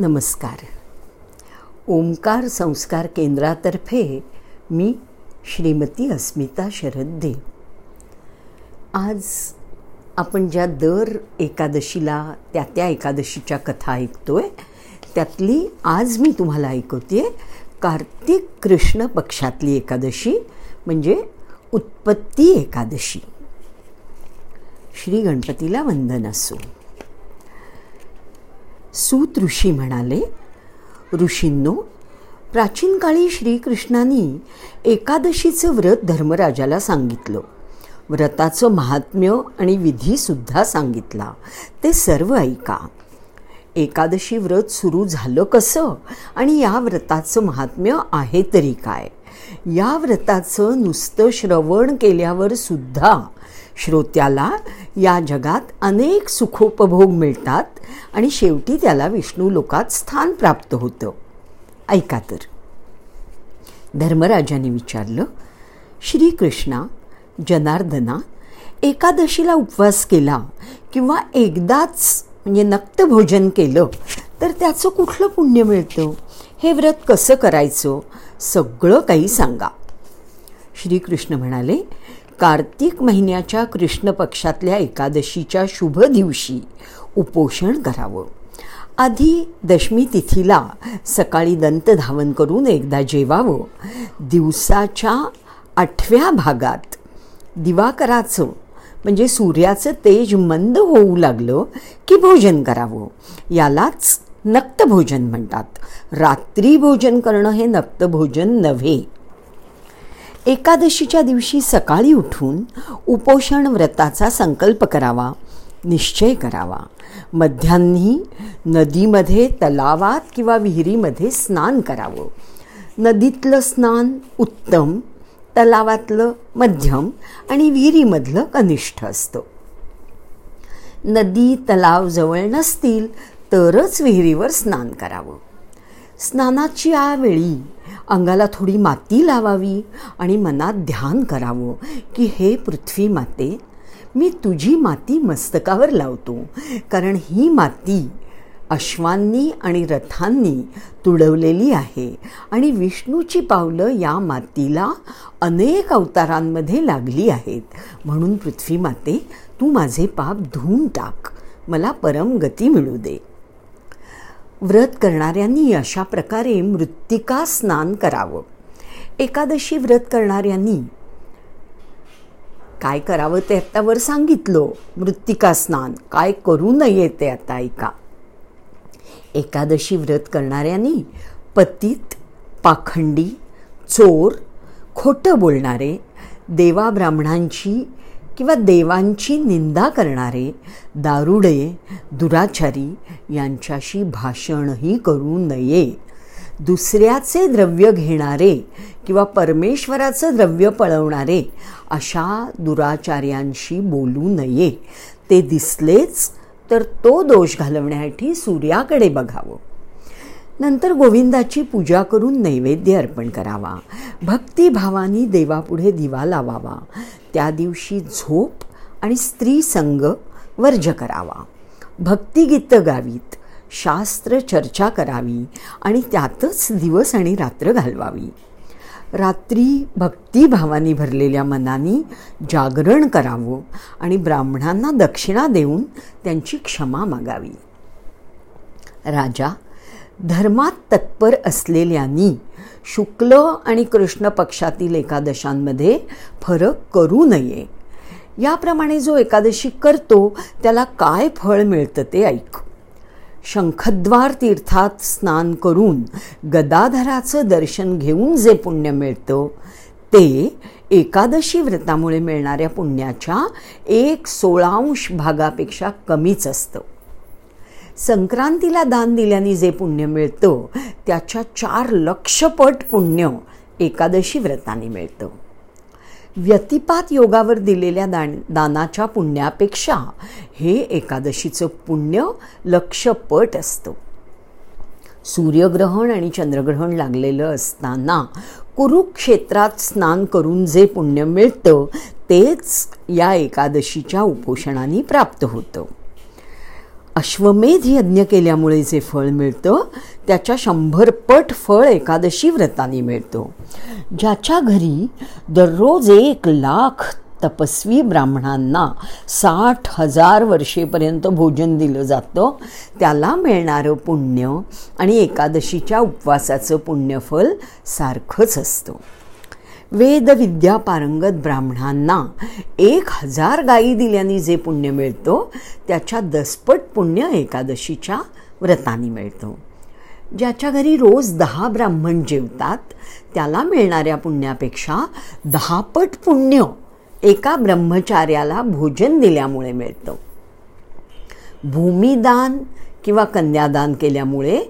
नमस्कार. ओंकार संस्कार केंद्रातर्फे मी श्रीमती अस्मिता शरद. देव आज आपण ज्या दर एकादशीला त्या त्या एकादशीच्या कथा ऐकतोय त्यातली आज मी तुम्हाला ऐकवते कार्तिक कृष्ण पक्षातली एकादशी म्हणजे उत्पत्ती एकादशी. श्री गणपतीला वंदन असो. सूत ऋषी म्हणाले ऋषींनो प्राचीन काळी श्रीकृष्णांनी एकादशीचं व्रत धर्मराजाला सांगितलं. व्रताचं महात्म्य आणि विधीसुद्धा सांगितला. ते सर्व ऐका. एकादशी व्रत सुरू झालं कसं आणि या व्रताचं महात्म्य आहे तरी काय? या व्रताचं नुसतं श्रवण केल्यावर सुद्धा श्रोत्याला या जगात अनेक सुखोपभोग मिळतात आणि शेवटी त्याला विष्णू लोकात स्थान प्राप्त होतं. ऐका तर. धर्मराजाने विचारलं श्रीकृष्णा जनार्दना एकादशीला उपवास केला किंवा एकदाच म्हणजे नक्त भोजन केलं तर त्याचं कुठलं पुण्य मिळतं? हे व्रत कसं करायचं? सगळं काही सांगा. श्रीकृष्ण म्हणाले कार्तिक महिन्याच्या कृष्ण पक्षातल्या एकादशीच्या शुभ दिवशी उपोषण करावं. आधी दशमी तिथीला सकाळी दंत धावन करून एकदा जेवावं. दिवसाच्या आठव्या भागात दिवाकराचं म्हणजे सूर्याचं तेज मंद होऊ लागलं की भोजन करावं. यालाच नक्तभोजन म्हणतात. रात्री भोजन करणं हे नक्तभोजन नव्हे. एकादशीच्या दिवशी सकाळी उठून उपोषण व्रताचा संकल्प करावा निश्चय करावा. मध्यान्ही नदीमध्ये तलावात किंवा विहिरीमध्ये स्नान करावं. नदीतलं स्नान उत्तम तलावातलं मध्यम आणि विहिरीमधलं कनिष्ठ असतं. नदी तलाव जवळ नसतील तरच विहिरीवर स्नान करावं. स्नानाची वेळी अंगाला थोडी माती लावावी आणि मनात ध्यान करावं की हे पृथ्वी माते मी तुझी माती मस्तकावर लावतो. कारण ही माती अश्वांनी आणि रथांनी तुडवलेली आहे आणि विष्णूची पावलं या मातीला अनेक अवतारांमध्ये लागली आहेत. म्हणून पृथ्वी माते तू माझे पाप धुवून टाक. मला परम गती मिळू दे. व्रत करणाऱ्यांनी अशा प्रकारे मृत्तिका स्नान करावं. एकादशी व्रत करणाऱ्यांनी काय करावं ते आत्तावर सांगितलं. मृत्तिका स्नान. काय करू नये ते आता ऐका. एकादशी व्रत करणाऱ्यांनी पतीत पाखंडी चोर खोटं बोलणारे देवा ब्राह्मणांची किंवा देवांची निंदा करणारे दारुडे दुराचारी यांच्याशी भाषणही करू नये. दुसऱ्याचे द्रव्य घेणारे किंवा परमेश्वराचं द्रव्य पळवणारे अशा दुराचार्यांशी बोलू नये. ते दिसलेच तर तो दोष घालवण्यासाठी सूर्याकडे बघावं. नंतर गोविंदाची पूजा करून नैवेद्य अर्पण करावा. भक्तिभावानी देवापुढे दिवा लावावा. त्या दिवशी झोप आणि स्त्री संग वर्ज करावा. भक्तिगीतं गावीत शास्त्र चर्चा करावी आणि त्यातच दिवस आणि रात्र घालवावी. रात्री भक्तिभावानी भरलेल्या मनाने जागरण करावं आणि ब्राह्मणांना दक्षिणा देऊन त्यांची क्षमा मागावी. राजा धर्मात तत्पर असलेल्यांनी शुक्ल आणि कृष्ण पक्षातील एकादशांमध्ये फरक करू नये. याप्रमाणे जो एकादशी करतो त्याला काय फळ मिळतं ते ऐक. शंखद्वार तीर्थात स्नान करून गदाधराचं दर्शन घेऊन जे पुण्य मिळतं ते एकादशी व्रतामुळे मिळणाऱ्या पुण्याच्या एक सोळांश भागापेक्षा कमीच असतं. संक्रांतीला दान दिल्याने जे पुण्य मिळतं त्याच्या चार लक्षपट पुण्य एकादशी व्रताने मिळतं. व्यतिपात योगावर दिलेल्या दान दानाच्या पुण्यापेक्षा हे एकादशीचं पुण्य लक्षपट असतं. सूर्यग्रहण आणि चंद्रग्रहण लागलेलं असताना कुरुक्षेत्रात स्नान करून जे पुण्य मिळतं तेच या एकादशीच्या उपोषणाने प्राप्त होतं. अश्वमेध यज्ञ केल्यामुळे जे फळ मिळतं त्याच्या शंभर पट फळ एकादशी व्रताने मिळतो. ज्याच्या घरी दररोज एक लाख तपस्वी ब्राह्मणांना साठ हजार वर्षेपर्यंत भोजन दिलं जातं. त्याला मिळणारं पुण्य आणि एकादशीच्या उपवासाचं पुण्यफल सारखंच असतं. वेदविद्या पारंगत ब्राह्मणांना एक हजार गायी दिल्याने जे पुण्य मिळतो त्याच्या दसपट पुण्य एकादशीच्या व्रताने मिळतो. ज्याच्या घरी रोज दहा ब्राह्मण जेवतात त्याला मिळणाऱ्या पुण्यापेक्षा दहापट पुण्य एका ब्रह्मचार्याला भोजन दिल्यामुळे मिळतं. भूमिदान किंवा कन्यादान केल्यामुळे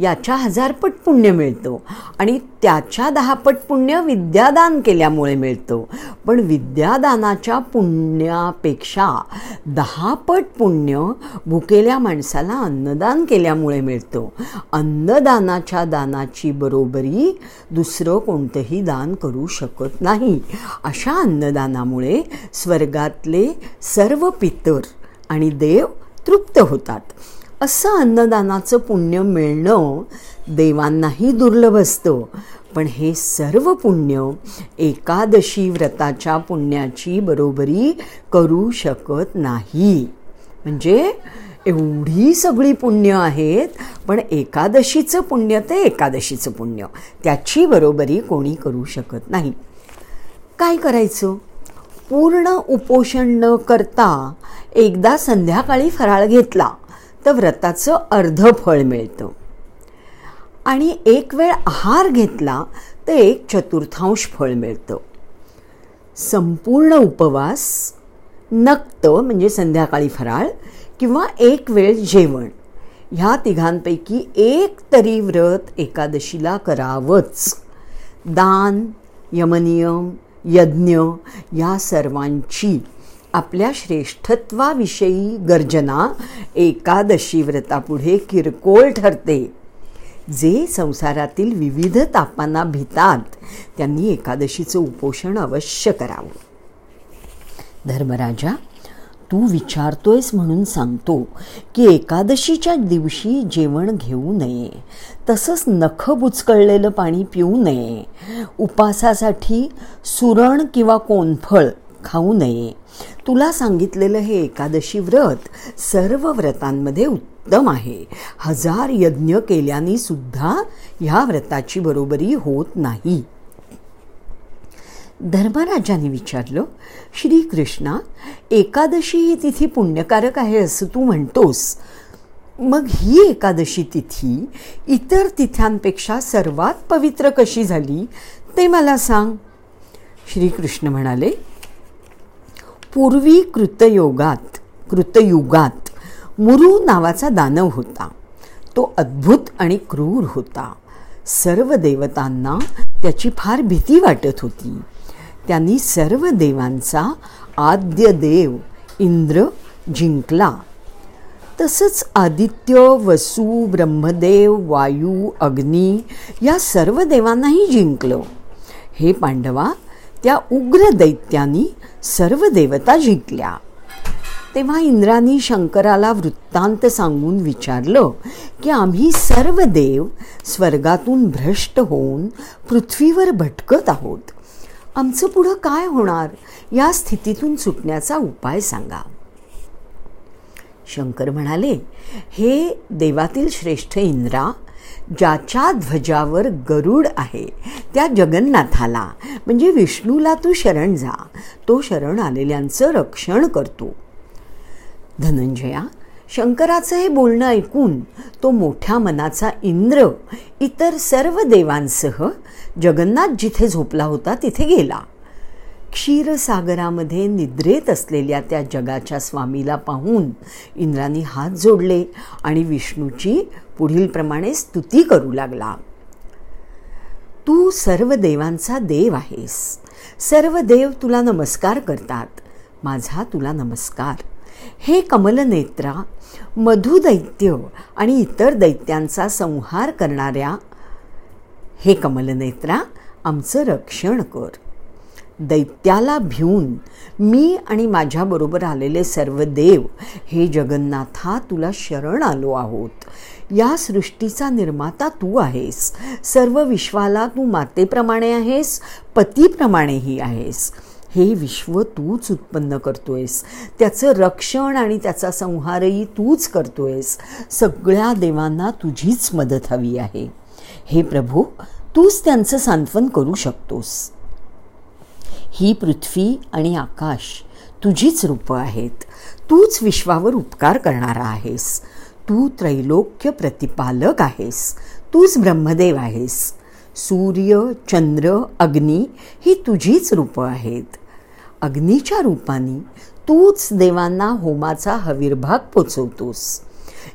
याच्या हजारपट पुण्य मिळतो. आणि त्याच्या दहापट पुण्य विद्यादान केल्यामुळे मिळतो. पण विद्यादानाच्या पुण्यापेक्षा दहापट पुण्य भुकेल्या माणसाला अन्नदान केल्यामुळे मिळतो. अन्नदानाच्या दानाची बरोबरी दुसरं कोणतंही दान करू शकत नाही. अशा अन्नदानामुळे स्वर्गातले सर्व पितर आणि देव तृप्त होतात. असं अन्नदानाचं पुण्य मिळणं देवांनाही दुर्लभ असतं. पण हे सर्व पुण्य एकादशी व्रताच्या पुण्याची बरोबरी करू शकत नाही. म्हणजे एवढी सगळी पुण्य आहेत पण एकादशीचं पुण्य ते एकादशीचं पुण्य. त्याची बरोबरी कोणी करू शकत नाही. काय करायचं? पूर्ण उपोषण न करता एकदा संध्याकाळी फराळ घेतला. तर व्रताचं अर्ध फळ मिळतं. आणि एक वेळ आहार घेतला तर एक चतुर्थांश फळ मिळतं. संपूर्ण उपवास नक्त म्हणजे संध्याकाळी फराळ किंवा एक वेळ जेवण. ह्या तिघांपैकी एक तरी व्रत एकादशीला करावंच. दान यमनियम यज्ञ या सर्वांची आपल्या श्रेष्ठत्वाविषयी गर्जना एकादशी व्रतापुढे किरकोळ ठरते. जे संसारातील विविध तापांना भितात त्यांनी एकादशीचं उपोषण अवश्य करावं. धर्मराजा तू विचारतोयस म्हणून सांगतो की एकादशीच्या दिवशी जेवण घेऊ नये. तसंच नख बुचकळलेलं पाणी पिऊ नये. उपासासाठी सुरण किंवा कोनफळ खाऊ नये. तुला सांगितलेलं हे एकादशी व्रत सर्व व्रतांमध्ये उत्तम आहे. हजार यज्ञ केल्याने सुद्धा ह्या व्रताची बरोबरी होत नाही. धर्मराजाने विचारलं श्रीकृष्णा एकादशी ही तिथी पुण्यकारक आहे असं तू म्हणतोस. मग ही एकादशी तिथी इतर तिथ्यांपेक्षा सर्वात पवित्र कशी झाली? ते मला सांग. श्रीकृष्ण म्हणाले पूर्वी कृतयोगात कृतयुगात मुरू नावाचा दानव होता. तो अद्भुत आणि क्रूर होता. सर्व देवतांना त्याची फार भीती वाटत होती. त्यांनी सर्व देवांचा आद्य देव इंद्र जिंकला. तसंच आदित्य वसू ब्रह्मदेव वायू अग्नी या सर्व देवांनाही जिंकलं. हे पांडवा त्या उग्र दैत्यांनी सर्व देवता जिंकल्या. तेव्हा इंद्रानी शंकराला वृत्तांत सांगून विचारलं की आम्ही सर्व देव स्वर्गातून भ्रष्ट होऊन पृथ्वीवर भटकत आहोत. आमचं पुढं काय होणार? या स्थितीतून सुटण्याचा उपाय सांगा. शंकर म्हणाले हे देवातील श्रेष्ठ इंद्रा ज्याच्या ध्वजावर गरुड आहे त्या जगन्नाथाला. म्हणजे विष्णूला तू शरण जा. तो शरण आलेल्यांचं रक्षण करतो. धनंजया शंकराचं हे बोलणं ऐकून तो मोठ्या मनाचा इंद्र इतर सर्व देवांसह जगन्नाथ जिथे झोपला होता तिथे गेला. क्षीरसागरामध्ये निद्रेत असलेल्या त्या जगाच्या स्वामीला पाहून इंद्राने हात जोडले आणि विष्णूची पुढीलप्रमाणे स्तुती करू लागला. तू सर्व देवांचा देव आहेस. सर्व देव तुला नमस्कार करतात. माझा तुला नमस्कार. हे कमलनेत्रा मधुदैत्य आणि इतर दैत्यांचा संहार करणाऱ्या हे कमलनेत्रा आमचं रक्षण कर. दैत्याला भिवून मी आणि माझ्याबरोबर आलेले सर्व देव हे जगन्नाथा तुला शरण आलो आहोत. या सृष्टीचा निर्माता तू आहेस. सर्व विश्वाला तू मातेप्रमाणे आहेस पतीप्रमाणेही आहेस. हे विश्व तूच उत्पन्न करतोयस. त्याचं रक्षण आणि त्याचा संहारही तूच करतोयस. सगळ्या देवांना तुझीच मदत हवी आहे. हे प्रभू तूच त्यांचं सांत्वन करू शकतोस. ही पृथ्वी आणि आकाश तुझीच रूपं आहेत. तूच विश्वावर उपकार करणारा आहेस. तू त्रैलोक्य प्रतिपालक आहेस. तूच ब्रह्मदेव आहेस. सूर्य चंद्र अग्नी ही तुझीच रूपं आहेत. अग्नीच्या रूपाने तूच देवांना होमाचा हविर्भाग पोचवतोस.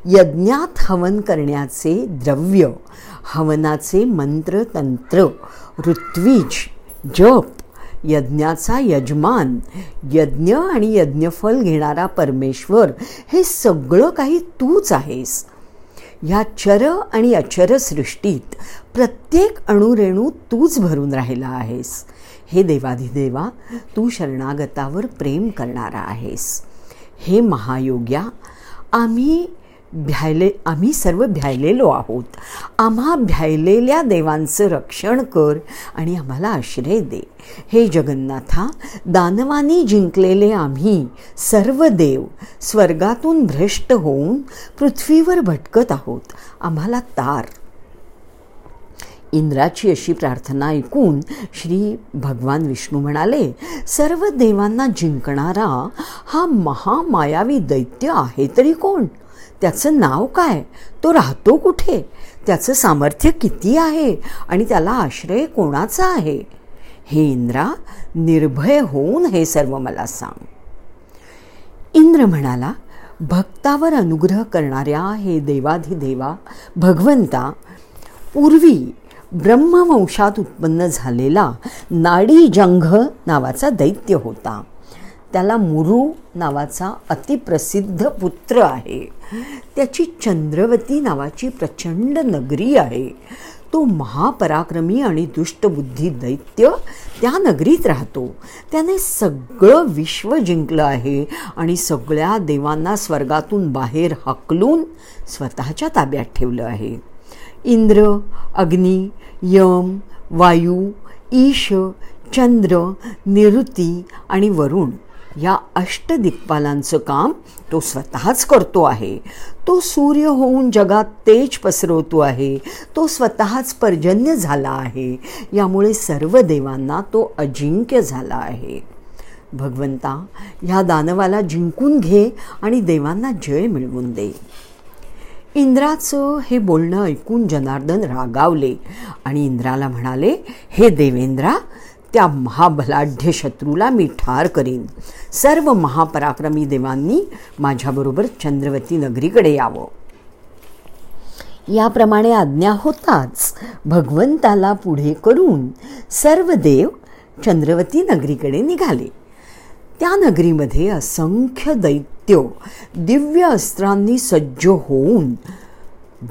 यज्ञात हवन करण्याचे द्रव्य हवनाचे मंत्र तंत्र ऋत्विज जप यज्ञाचा यजमान यज्ञ आणि यज्ञफल घेणारा परमेश्वर हे सगळं काही तूच आहेस. ह्या चर आणि अचर सृष्टीत प्रत्येक अणुरेणू तूच भरून राहिला आहेस. हे देवाधिदेवा तू शरणागतावर प्रेम करणारा आहेस. हे महायोग्या आम्ही भ्यायले आम्ही सर्व भ्यायलेलो आहोत. आम्हा भ्यायलेल्या देवांचं रक्षण कर आणि आम्हाला आश्रय दे. हे जगन्नाथा दानवानी जिंकलेले आम्ही सर्व देव स्वर्गातून भ्रष्ट होऊन पृथ्वीवर भटकत आहोत. आम्हाला तार. इंद्राची अशी प्रार्थना ऐकून श्री भगवान विष्णू म्हणाले सर्व देवांना जिंकणारा हा महामायावी दैत्य आहे तरी कोण? त्याचं नाव काय? तो राहतो कुठे? त्याचं सामर्थ्य किती आहे? आणि त्याला आश्रय कोणाचा आहे? हे इंद्रा निर्भय होऊन हे सर्व मला सांग. इंद्र म्हणाला भक्तावर अनुग्रह करणाऱ्या हे देवाधिदेवा भगवंता पूर्वी ब्रह्मवंशात उत्पन्न झालेला नाडी जंघ नावाचा दैत्य होता. त्याला मुरू नावाचा अतिप्रसिद्ध पुत्र आहे. त्याची चंद्रवती नावाची प्रचंड नगरी आहे. तो महापराक्रमी आणि दुष्टबुद्धी दैत्य त्या नगरीत राहतो. त्याने सगळं विश्व जिंकलं आहे आणि सगळ्या देवांना स्वर्गातून बाहेर हकलून स्वतःच्या ताब्यात ठेवलं आहे. इंद्र अग्नी यम वायू ईश चंद्र निरुती आणि वरुण या अष्टदिक्पालांचं काम तो स्वतःच करतो आहे. तो सूर्य होऊन जगात तेज पसरवतो आहे. तो स्वतःच पर्जन्य झाला आहे. यामुळे सर्व देवांना तो अजिंक्य झाला आहे. भगवंता ह्या दानवाला जिंकून घे आणि देवांना जय मिळवून दे. इंद्राचं हे बोलणं ऐकून जनार्दन रागावले आणि इंद्राला म्हणाले हे देवेंद्रा त्या महाबलाढ्य शत्रूला मी ठार करीन. सर्व महापराक्रमी देवांनी माझ्याबरोबर चंद्रवती नगरीकडे यावं. याप्रमाणे आज्ञा होताच भगवंताला पुढे करून सर्व देव चंद्रवती नगरीकडे निघाले. त्या नगरीमध्ये असंख्य दैत्य दिव्य अस्त्रांनी सज्ज होऊन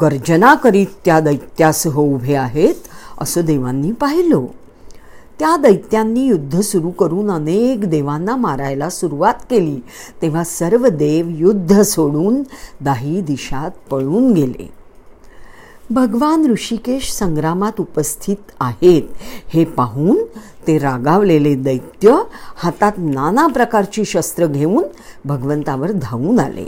गर्जना करीत त्या दैत्यासह उभे आहेत असं देवांनी पाहिलं. त्या दैत्यांनी युद्ध सुरू करून अनेक देवांना मारायला सुरुवात केली. तेव्हा सर्व देव युद्ध सोडून दाही दिशात पळून गेले. भगवान ऋषिकेश संग्रामात उपस्थित आहेत. हे पाहून ते रागावलेले दैत्य हातात नाना प्रकारची शस्त्र घेऊन भगवंतावर धावून आले.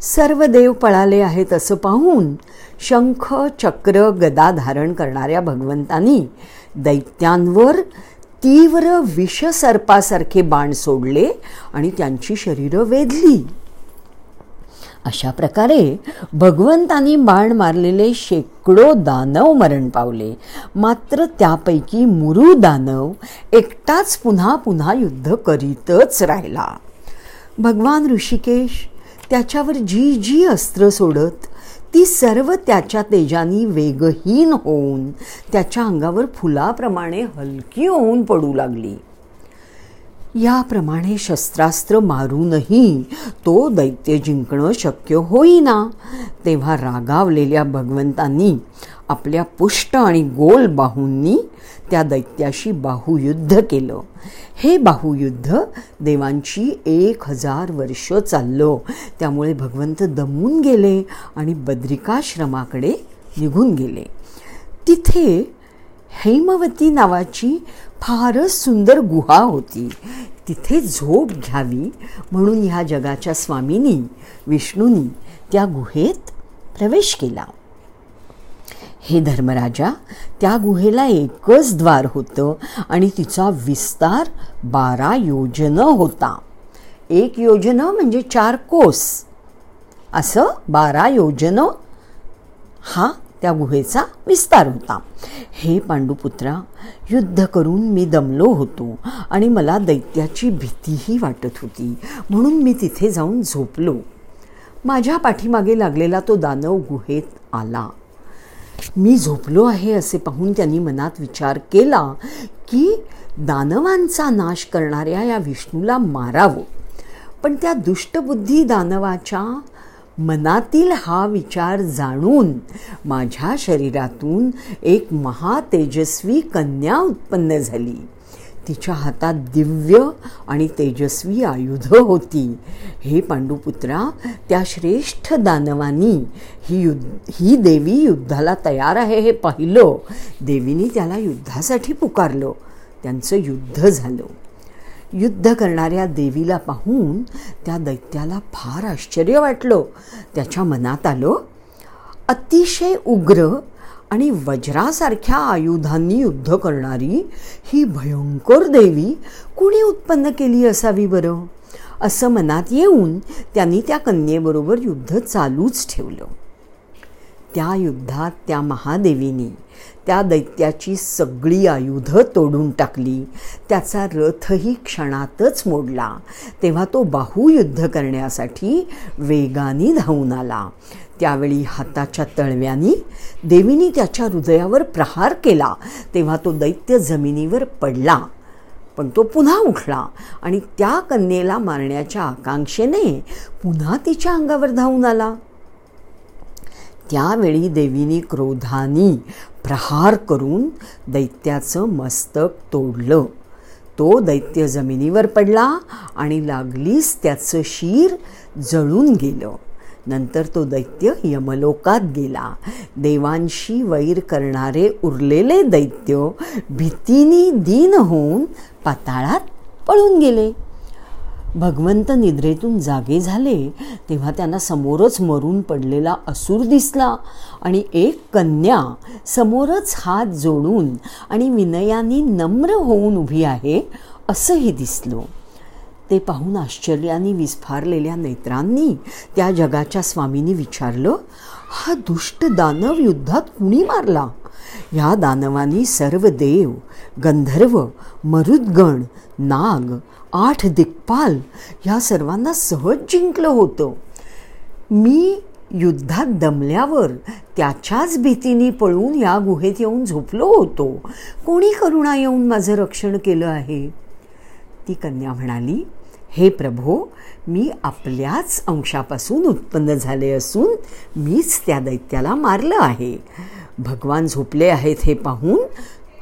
सर्व देव पळाले आहेत असं पाहून शंख चक्र गदा धारण करणाऱ्या भगवंतांनी दैत्यांवर तीव्र विषसर्पासारखे बाण सोडले आणि त्यांची शरीरं वेधली. अशा प्रकारे भगवंतांनी बाण मारलेले शेकडो दानव मरण पावले. मात्र त्यापैकी मुरू दानव एकटाच पुन्हा पुन्हा युद्ध करीतच राहिला. भगवान ऋषिकेश त्याच्यावर जी जी अस्त्र सोडत ती सर्व त्याच्या तेजानी वेगहीन होऊन त्याच्या अंगावर फुलाप्रमाणे हलकी होऊन पडू लागली. याप्रमाणे शस्त्रास्त्र मारूनही तो दैत्य जिंकणं शक्य होईना. तेव्हा रागावलेल्या भगवंतांनी आपल्या पुष्ट आणि गोल बाहूंनी त्या दैत्याशी बाहुयुद्ध केलं. हे बाहुयुद्ध देवांची एक हजार वर्ष चाललं. त्यामुळे भगवंत दमून गेले आणि बद्रिकाश्रमाकडे निघून गेले. तिथे हैमवती नावाची फारच सुंदर गुहा होती. तिथे झोप घ्यावी म्हणून ह्या जगाच्या स्वामीनी विष्णूंनी त्या गुहेत प्रवेश केला. हे धर्मराजा त्या गुहेला एकच द्वार होतं आणि तिचा विस्तार बारा योजन होता. एक योजन म्हणजे चार कोस. असं बारा योजन हा त्या गुहेचा विस्तार होता. हे पांडुपुत्रा युद्ध करून मी दमलो होतो आणि मला दैत्याची भीतीही वाटत होती. म्हणून मी तिथे जाऊन झोपलो. माझ्या पाठीमागे लागलेला तो दानव गुहेत आला. मी झोपलो आहे असे पाहून त्यांनी मनात विचार केला की दानवांचा नाश करणाऱ्या या विष्णूला मारावं. पण त्या दुष्टबुद्धी दानवाच्या मनातील हा विचार जाणून माझ्या शरीरातून एक महातेजस्वी कन्या उत्पन्न झाली. तिच्या हातात दिव्य आणि तेजस्वी आयुध होती. हे पांडुपुत्रा त्या श्रेष्ठ दानवानी ही युद्ध ही देवी युद्धाला तयार आहे हे पाहिलं. देवीने त्याला युद्धासाठी पुकारलं. त्यांचं युद्ध झालं. युद्ध करणाऱ्या देवीला पाहून त्या दैत्याला फार आश्चर्य वाटलं. त्याच्या मनात आलं अतिशय उग्र आणि वज्रासारख्या आयुधांनी युद्ध करणारी ही भयंकर देवी कुणी उत्पन्न केली असावी बरं? असं मनात येऊन त्यांनी त्या कन्येबरोबर युद्ध चालूच ठेवलं. त्या युद्धात त्या महादेवीने त्या दैत्याची सगळी आयुधं तोडून टाकली. त्याचा रथही क्षणातच मोडला. तेव्हा तो बाहुयुद्ध करण्यासाठी वेगाने धावून आला. त्यावेळी हाताच्या तळव्यानी देवीनी त्याच्या हृदयावर प्रहार केला. तेव्हा तो दैत्य जमिनीवर पडला. पण तो पुन्हा उठला आणि त्या कन्येला मारण्याच्या आकांक्षेने पुन्हा तिच्या अंगावर धावून आला. त्यावेळी देवीनी क्रोधानी प्रहार करून दैत्याचं मस्तक तोडलं. तो दैत्य जमिनीवर पडला आणि लागलीच त्याचं शीर जळून गेलं. नंतर तो दैत्य यमलोकात गेला. देवांशी वैर करणारे उरलेले दैत्य भीतीनी दीन होऊन पाताळात पळून गेले. भगवंत निद्रेतून जागे झाले तेव्हा त्यांना समोरच मरून पडलेला असूर दिसला आणि एक कन्या समोरच हात जोडून आणि विनयानी नम्र होऊन उभी आहे असंही दिसलो. ते पाहून आश्चर्याने विस्फारलेल्या नेत्रांनी त्या जगाच्या स्वामींनी विचारलं हा दुष्ट दानव युद्धात कुणी मारला? या दानवानी सर्व देव गंधर्व मरुद्गण नाग आठ दिक्पाल ह्या सर्वांना सहज जिंकलं होतं. मी युद्धात दमल्यावर त्याच्याच भीतीने पळून या गुहेत येऊन झोपलो होतो. कोणी करुणा येऊन माझं रक्षण केलं आहे? ती कन्या म्हणाली हे प्रभो मी आपल्याच अंशापासून उत्पन्न झाले असून मीच त्या दैत्याला मारलं आहे. भगवान झोपले आहेत हे पाहून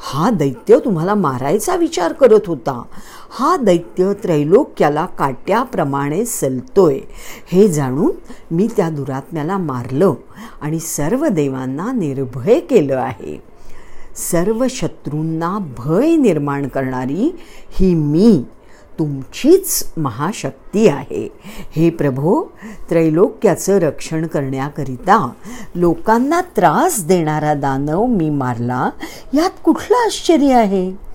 हा दैत्य तुम्हाला मारायचा विचार करत होता. हा दैत्य त्रैलोक्याला काट्याप्रमाणे सलतोय. हे जाणून मी त्या दुरात्म्याला मारलं आणि सर्व देवांना निर्भय केलं आहे. सर्व शत्रूंना भय निर्माण करणारी ही मी तुमचीच महाशक्ती आहे. हे प्रभो त्रैलोक्याचं रक्षण करण्याकरिता लोकांना त्रास देणारा दानव मी मारला यात कुठलं आश्चर्य आहे?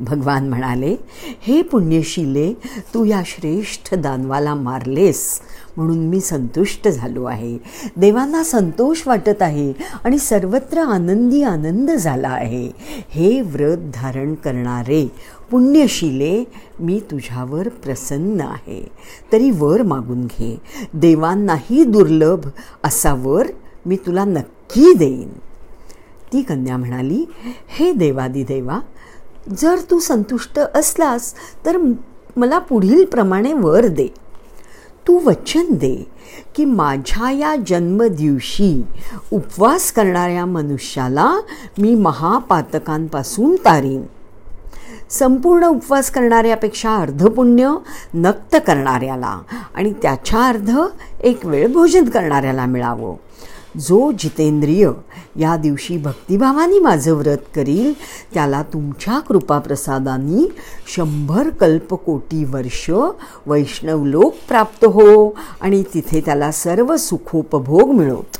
भगवान म्हणाले हे पुण्यशीले तू या श्रेष्ठ दानवाला मारलेस म्हणून मी संतुष्ट झालो आहे. देवांना संतोष वाटत आहे आणि सर्वत्र आनंदी आनंद झाला आहे. हे व्रत धारण करणारे पुण्यशिले मी तुझ्यावर प्रसन्न आहे. तरी वर मागून घे. देवांनाही दुर्लभ असा वर मी तुला नक्की देईन. ती कन्या म्हणाली हे देवादी देवा जर तू संतुष्ट असलास तर मला पुढील प्रमाणे वर दे. तू वचन दे की माझ्या या जन्मदिवशी उपवास करणाऱ्या मनुष्याला मी महापातकांपासून तारीन. संपूर्ण उपवास करणाऱ्यापेक्षा अर्धपुण्य नक्त करणाऱ्याला आणि त्याच्या अर्ध एक वेळ भोजन करणाऱ्याला मिळावं. जो जितेंद्रिय या दिवशी भक्तिभावानी माझं व्रत करील त्याला तुमच्या कृपाप्रसादानी शंभर कल्पकोटी वर्ष वैष्णवलोक प्राप्त हो आणि तिथे त्याला सर्व सुखोपभोग मिळवत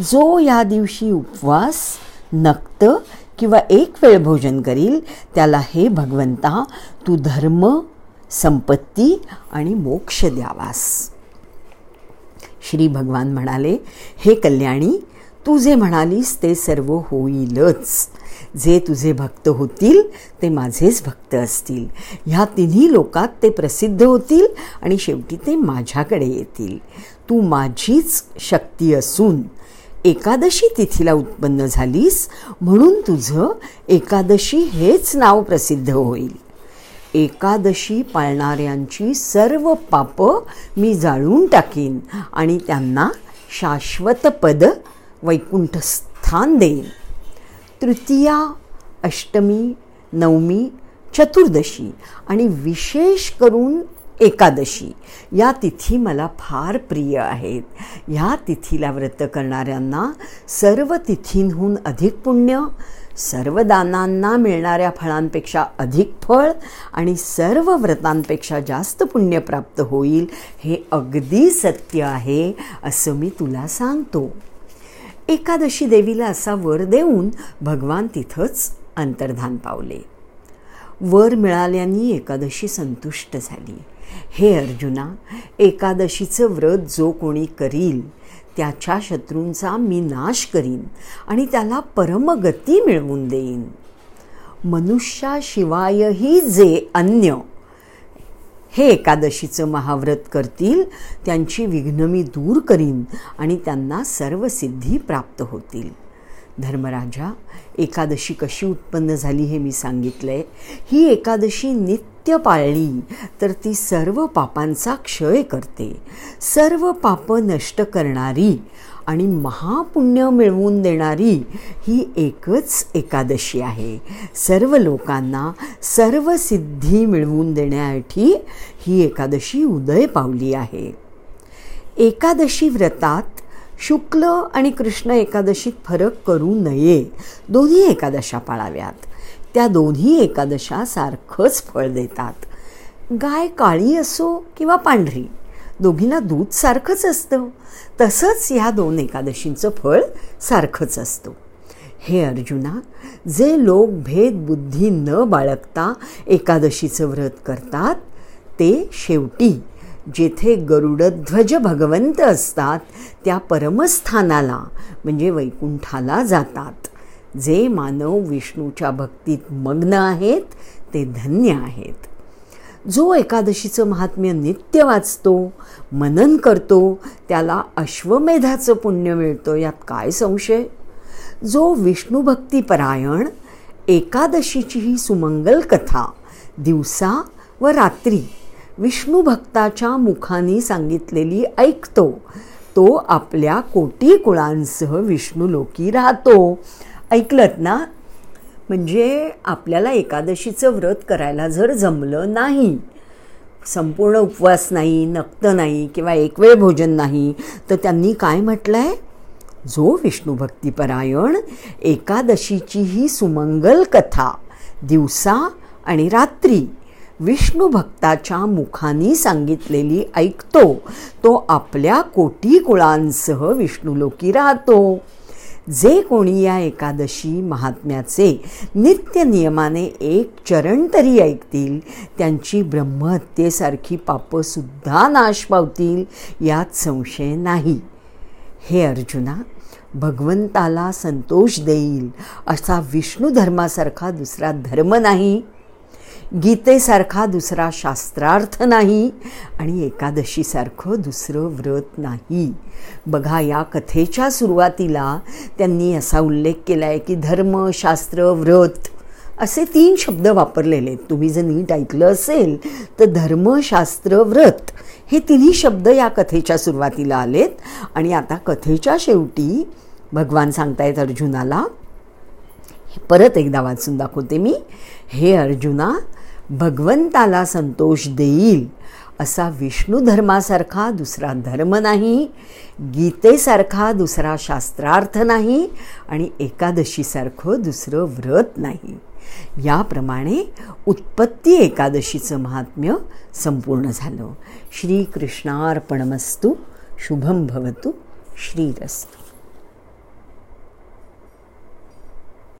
जो या दिवशी उपवास नक्त किंवा एक वेळ भोजन करील त्याला हे भगवंता तू धर्म संपत्ती आणि मोक्ष द्यावास. श्री भगवान म्हणाले हे कल्याणी तू जे म्हणालीस ते सर्व होईलच. जे तुझे भक्त होतील ते माझेच भक्त असतील. ह्या तिन्ही लोकात ते प्रसिद्ध होतील आणि शेवटी ते माझ्याकडे येतील. तू माझीच शक्ती असून एकादशी तिथीला उत्पन्न झालीस म्हणून तुझं एकादशी हेच नाव प्रसिद्ध होईल. एकादशी पाळणाऱ्यांची सर्व पापं मी जाळून टाकीन आणि त्यांना शाश्वत पद वैकुंठस्थान देईन. तृतीया अष्टमी नवमी चतुर्दशी आणि विशेष करून एकादशी या तिथी मला फार प्रिय आहेत. ह्या तिथीला व्रत करणाऱ्यांना सर्व तिथींहून अधिक पुण्य सर्व दानांना मिळणाऱ्या फळांपेक्षा अधिक फळ आणि सर्व व्रतांपेक्षा जास्त पुण्य प्राप्त होईल हे अगदी सत्य आहे असं मी तुला सांगतो. एकादशी देवीला असा वर देऊन भगवान तिथंच अंतर्धान पावले. वर मिळाल्याने एकादशी संतुष्ट झाली. हे अर्जुना एकादशीचं व्रत जो कोणी करील त्याच्या शत्रूंचा मी नाश करीन आणि त्याला परमगती मिळवून देईन. मनुष्याशिवायही जे अन्य हे एकादशीचं महाव्रत करतील त्यांची विघ्न मी दूर करीन आणि त्यांना सर्व सिद्धी प्राप्त होतील. धर्मराजा एकादशी कशी उत्पन्न झाली हे मी सांगितलं आहे ही एकादशी नित्य पाळली तर ती सर्व पापांचा क्षय करते. सर्व पापं नष्ट करणारी आणि महापुण्य मिळवून देणारी ही एकच एकादशी आहे. सर्व लोकांना सर्व सिद्धी मिळवून देण्यासाठी ही एकादशी उदय पावली आहे. एकादशी व्रतात शुक्ल आणि कृष्ण एकादशीत फरक करू नये. दोन्ही एकादशा पाळाव्यात. त्या दोन्ही एकादशा सारखंच फळ देतात. गाय काळी असो किंवा पांढरी दोघींना दूध सारखंच असतं. तसंच ह्या दोन एकादशींचं फळ सारखंच असतं. हे अर्जुना जे लोक भेदबुद्धी न बाळगता एकादशीचं व्रत करतात ते शेवटी जेथे गरुडध्वज भगवंत असतात त्या परमस्थानाला म्हणजे वैकुंठाला जातात. जे मानव विष्णूच्या भक्तीत मग्न आहेत ते धन्य आहेत. जो एकादशीचं महात्म्य नित्य वाचतो मनन करतो त्याला अश्वमेधाचं पुण्य मिळतं यात काय संशय? जो विष्णुभक्तीपरायण एकादशीची ही सुमंगल कथा दिवसा व रात्री विष्णू भक्ताच्या मुखाने सांगितलेली ऐकतो तो आपल्या कोटी कुळांसह विष्णुलोकी राहतो. ऐकलत ना म्हणजे आपल्याला एकादशीचं व्रत करायला जर जमलं नाही संपूर्ण उपवास नाही नक्त नाही किंवा एक वेळ भोजन नाही तर त्यांनी काय म्हटलं आहे जो विष्णुभक्तीपरायण एकादशीची ही सुमंगल कथा दिवसा आणि रात्री विष्णू भक्ताच्या मुखानी सांगितलेली ऐकतो तो आपल्या कोटी कुळांसह विष्णुलोकी राहतो. जे कोणी या एकादशी महात्म्याचे नित्य नियमाने एक चरण तरी ऐकतील त्यांची ब्रह्महत्येसारखी पापंसुद्धा नाश पावतील यात संशय नाही. हे अर्जुना भगवंताला संतोष देईल असा विष्णू धर्मासारखा दुसरा धर्म नाही. गीतेसारखा दुसरा शास्त्रार्थ नाही आणि एकादशीसारखं दुसरं व्रत नाही. बघा या कथेच्या सुरुवातीला त्यांनी असा उल्लेख केला आहे की धर्म शास्त्र व्रत असे तीन शब्द वापरलेले आहेत. तुम्ही जर नीट ऐकलं असेल तर धर्म शास्त्र व्रत हे तिन्ही शब्द या कथेच्या सुरुवातीला आलेत. आणि आता कथेच्या शेवटी भगवान सांगतायत अर्जुनाला परत एकदा वाचून दाखवते मी हे अर्जुना भगवंताला संतोष देईल असा विष्णू धर्मासारखा दुसरा धर्म नाही गीतेसारखा दुसरा शास्त्रार्थ नाही आणि एकादशीसारखं दुसरं व्रत नाही. याप्रमाणे उत्पत्ती एकादशीचं महात्म्य संपूर्ण झालं. श्रीकृष्णार्पणमस्तू शुभम भवतु श्रीरस्तु.